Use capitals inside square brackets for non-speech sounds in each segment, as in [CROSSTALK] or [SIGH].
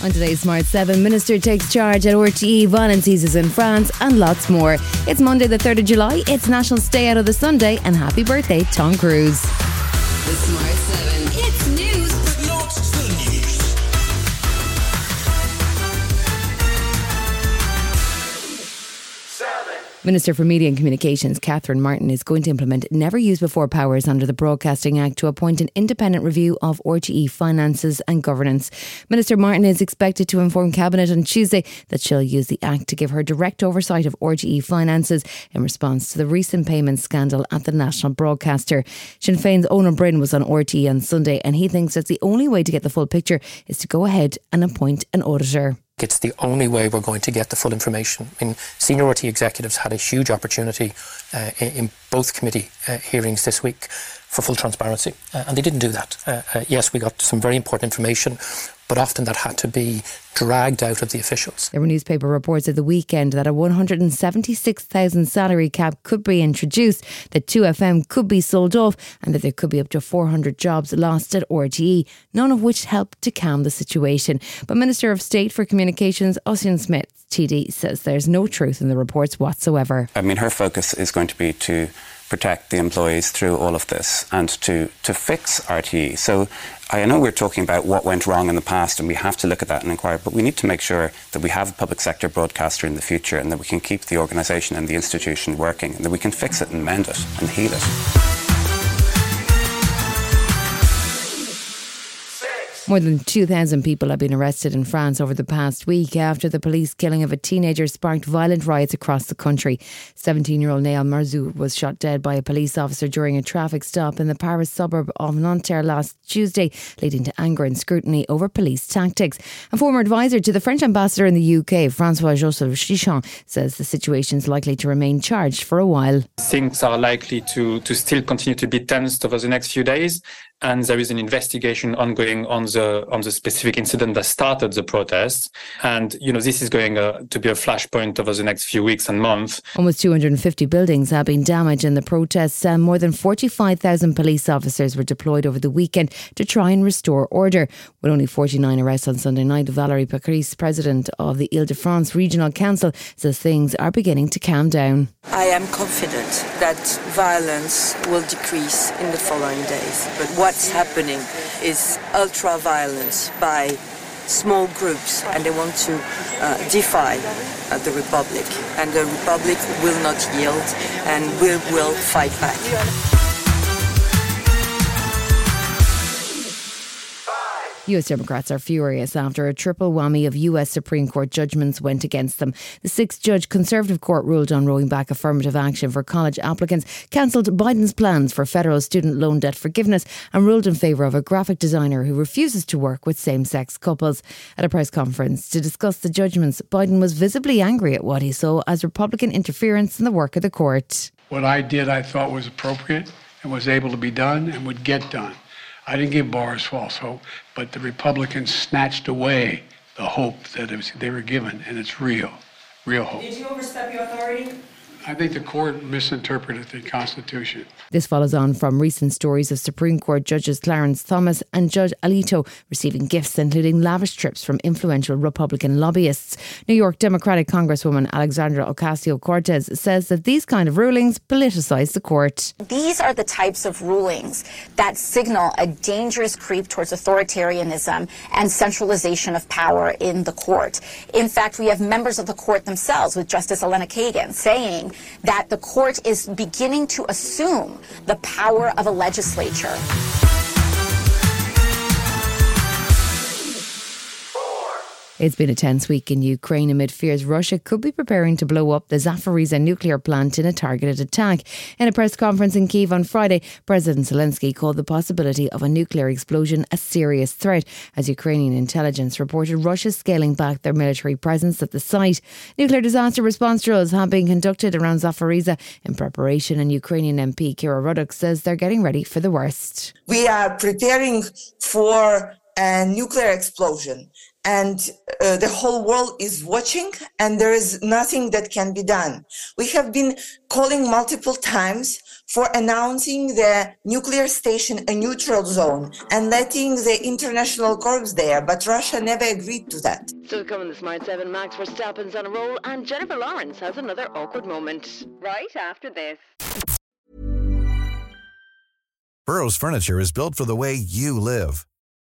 On today's Smart 7, Minister takes charge at RTE, violence eases in France, and lots more. It's Monday, the 3rd of July. It's National Stay Out of the Sunday, and happy birthday, Tom Cruise. Minister for Media and Communications, Catherine Martin, is going to implement never used before powers under the Broadcasting Act to appoint an independent review of RTE finances and governance. Minister Martin is expected to inform Cabinet on Tuesday that she'll use the Act to give her direct oversight of RTE finances in response to the recent payment scandal at the national broadcaster. Sinn Féin's Eoin Ó Broin was on RTE on Sunday and he thinks that the only way to get the full picture is to go ahead and appoint an auditor. It's the only way we're going to get the full information. I mean, senior RT executives had a huge opportunity uh, in both committee uh, hearings this week for full transparency, uh, and they didn't do that. Uh, uh, yes, we got some very important information, but often that had to be dragged out of the officials. There were newspaper reports at the weekend that a 176,000 salary cap could be introduced, that 2FM could be sold off, and that there could be up to 400 jobs lost at RTE, none of which helped to calm the situation. But Minister of State for Communications, Ossian Smyth, TD, says there's no truth in the reports whatsoever. I mean, her focus is going to be to protect the employees through all of this and to, to fix RTE. So I know we're talking about what went wrong in the past and we have to look at that and inquire, but we need to make sure that we have a public sector broadcaster in the future and that we can keep the organisation and the institution working and that we can fix it and mend it and heal it. More than 2,000 people have been arrested in France over the past week after the police killing of a teenager sparked violent riots across the country. 17 year old Nahel Merzouk was shot dead by a police officer during a traffic stop in the Paris suburb of Nanterre last Tuesday, leading to anger and scrutiny over police tactics. A former advisor to the French ambassador in the UK, Francois Joseph Chichon, says the situation is likely to remain charged for a while. things are likely to, to still continue to be tensed over the next few days. And there is an investigation ongoing on the on the specific incident that started the protests. And you know this is going uh, to be a flashpoint over the next few weeks and months. Almost 250 buildings have been damaged in the protests, and more than 45,000 police officers were deployed over the weekend to try and restore order. With only 49 arrests on Sunday night, Valérie Pécresse, president of the Ile-de-France Regional Council, says things are beginning to calm down. I am confident that violence will decrease in the following days. But what's happening is ultra violence by small groups, and they want to uh, defy uh, the Republic. And the Republic will not yield, and we will fight back. US Democrats are furious after a triple whammy of US Supreme Court judgments went against them. The six judge Conservative Court ruled on rolling back affirmative action for college applicants, cancelled Biden's plans for federal student loan debt forgiveness, and ruled in favour of a graphic designer who refuses to work with same sex couples. At a press conference to discuss the judgments, Biden was visibly angry at what he saw as Republican interference in the work of the court. What I did, I thought was appropriate and was able to be done and would get done. I didn't give bars false hope, but the Republicans snatched away the hope that was, they were given, and it's real, real hope. Did you overstep your authority? I think the court misinterpreted the Constitution. This follows on from recent stories of Supreme Court judges Clarence Thomas and Judge Alito receiving gifts, including lavish trips from influential Republican lobbyists. New York Democratic Congresswoman Alexandra Ocasio Cortez says that these kind of rulings politicize the court. These are the types of rulings that signal a dangerous creep towards authoritarianism and centralization of power in the court. In fact, we have members of the court themselves, with Justice Elena Kagan, saying that the court is beginning to assume the power of a legislature. It's been a tense week in Ukraine amid fears Russia could be preparing to blow up the Zaporizhia nuclear plant in a targeted attack. In a press conference in Kiev on Friday, President Zelensky called the possibility of a nuclear explosion a serious threat as Ukrainian intelligence reported Russia scaling back their military presence at the site. Nuclear disaster response drills have been conducted around Zaporizhia in preparation, and Ukrainian MP Kira Rudik says they're getting ready for the worst. We are preparing for a nuclear explosion. And uh, the whole world is watching and there is nothing that can be done. We have been calling multiple times for announcing the nuclear station a neutral zone and letting the international corps there, but Russia never agreed to that. So coming the Smart 7, Max Verstappen's on a roll and Jennifer Lawrence has another awkward moment. Right after this. Burrow's furniture is built for the way you live.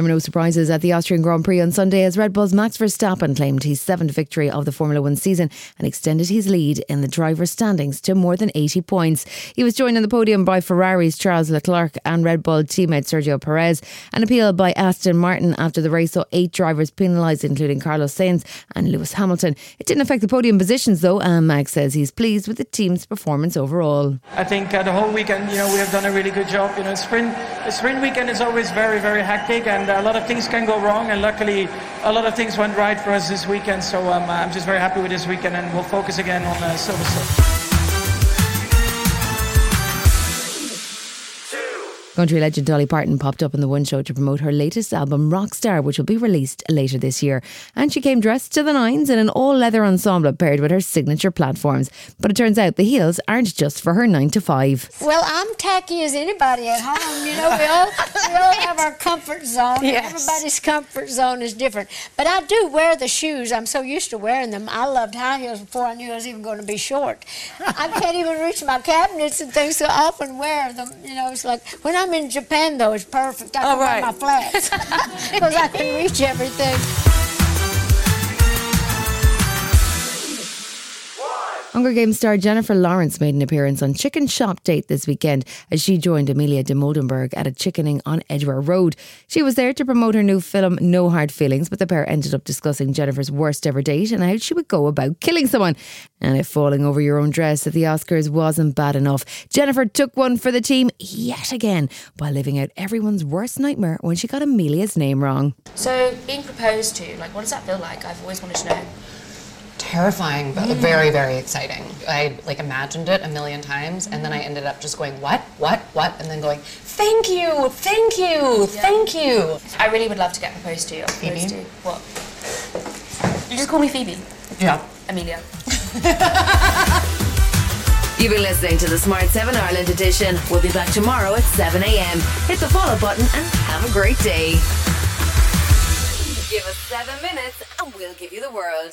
There were no surprises at the Austrian Grand Prix on Sunday as Red Bull's Max Verstappen claimed his seventh victory of the Formula One season and extended his lead in the driver's standings to more than 80 points. He was joined on the podium by Ferrari's Charles Leclerc and Red Bull teammate Sergio Perez. An appeal by Aston Martin after the race saw eight drivers penalised, including Carlos Sainz and Lewis Hamilton. It didn't affect the podium positions though, and Max says he's pleased with the team's performance overall. I think uh, the whole weekend, you know, we have done a really good job. You know, sprint sprint weekend is always very, very hectic, and a lot of things can go wrong. And luckily, a lot of things went right for us this weekend. So um, I'm just very happy with this weekend, and we'll focus again on uh, Silverstone. Country legend Dolly Parton popped up on the One Show to promote her latest album, Rockstar, which will be released later this year. And she came dressed to the nines in an all leather ensemble paired with her signature platforms. But it turns out the heels aren't just for her nine to five. Well, I'm tacky as anybody at home. You know, we all, [LAUGHS] we all have our comfort zone. Yes. Everybody's comfort zone is different. But I do wear the shoes. I'm so used to wearing them. I loved high heels before I knew I was even going to be short. I can't even reach my cabinets and things, so I often wear them. You know, it's like when I'm in Japan, though, it's perfect. I can Oh, wear my flats [LAUGHS] because I can reach everything. Hunger Games star Jennifer Lawrence made an appearance on Chicken Shop Date this weekend as she joined Amelia Dimoldenberg at a chickening on Edgware Road. She was there to promote her new film No Hard Feelings, but the pair ended up discussing Jennifer's worst ever date and how she would go about killing someone. And if falling over your own dress at the Oscars wasn't bad enough, Jennifer took one for the team yet again by living out everyone's worst nightmare when she got Amelia's name wrong. So, being proposed to, like, what does that feel like? I've always wanted to know. Terrifying but Mm. very very exciting i like imagined it a million times and then i ended up just going what what what and then going thank you thank you thank you I really would love to get proposed to. you proposed to. What? You just call me Phoebe. yeah Amelia. [LAUGHS] You've been listening to the Smart 7 Ireland edition. We'll be back tomorrow at 7 a.m. Hit the follow button and have a great day. Give us seven minutes and we'll give you the world.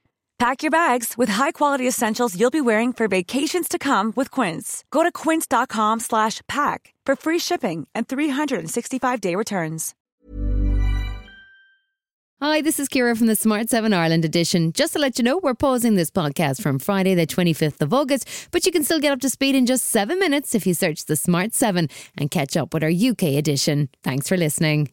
Pack your bags with high-quality essentials you'll be wearing for vacations to come with Quince. Go to quince.com slash pack for free shipping and 365-day returns. Hi, this is Ciara from the Smart 7 Ireland edition. Just to let you know, we're pausing this podcast from Friday, the 25th of August, but you can still get up to speed in just seven minutes if you search the Smart 7 and catch up with our UK edition. Thanks for listening.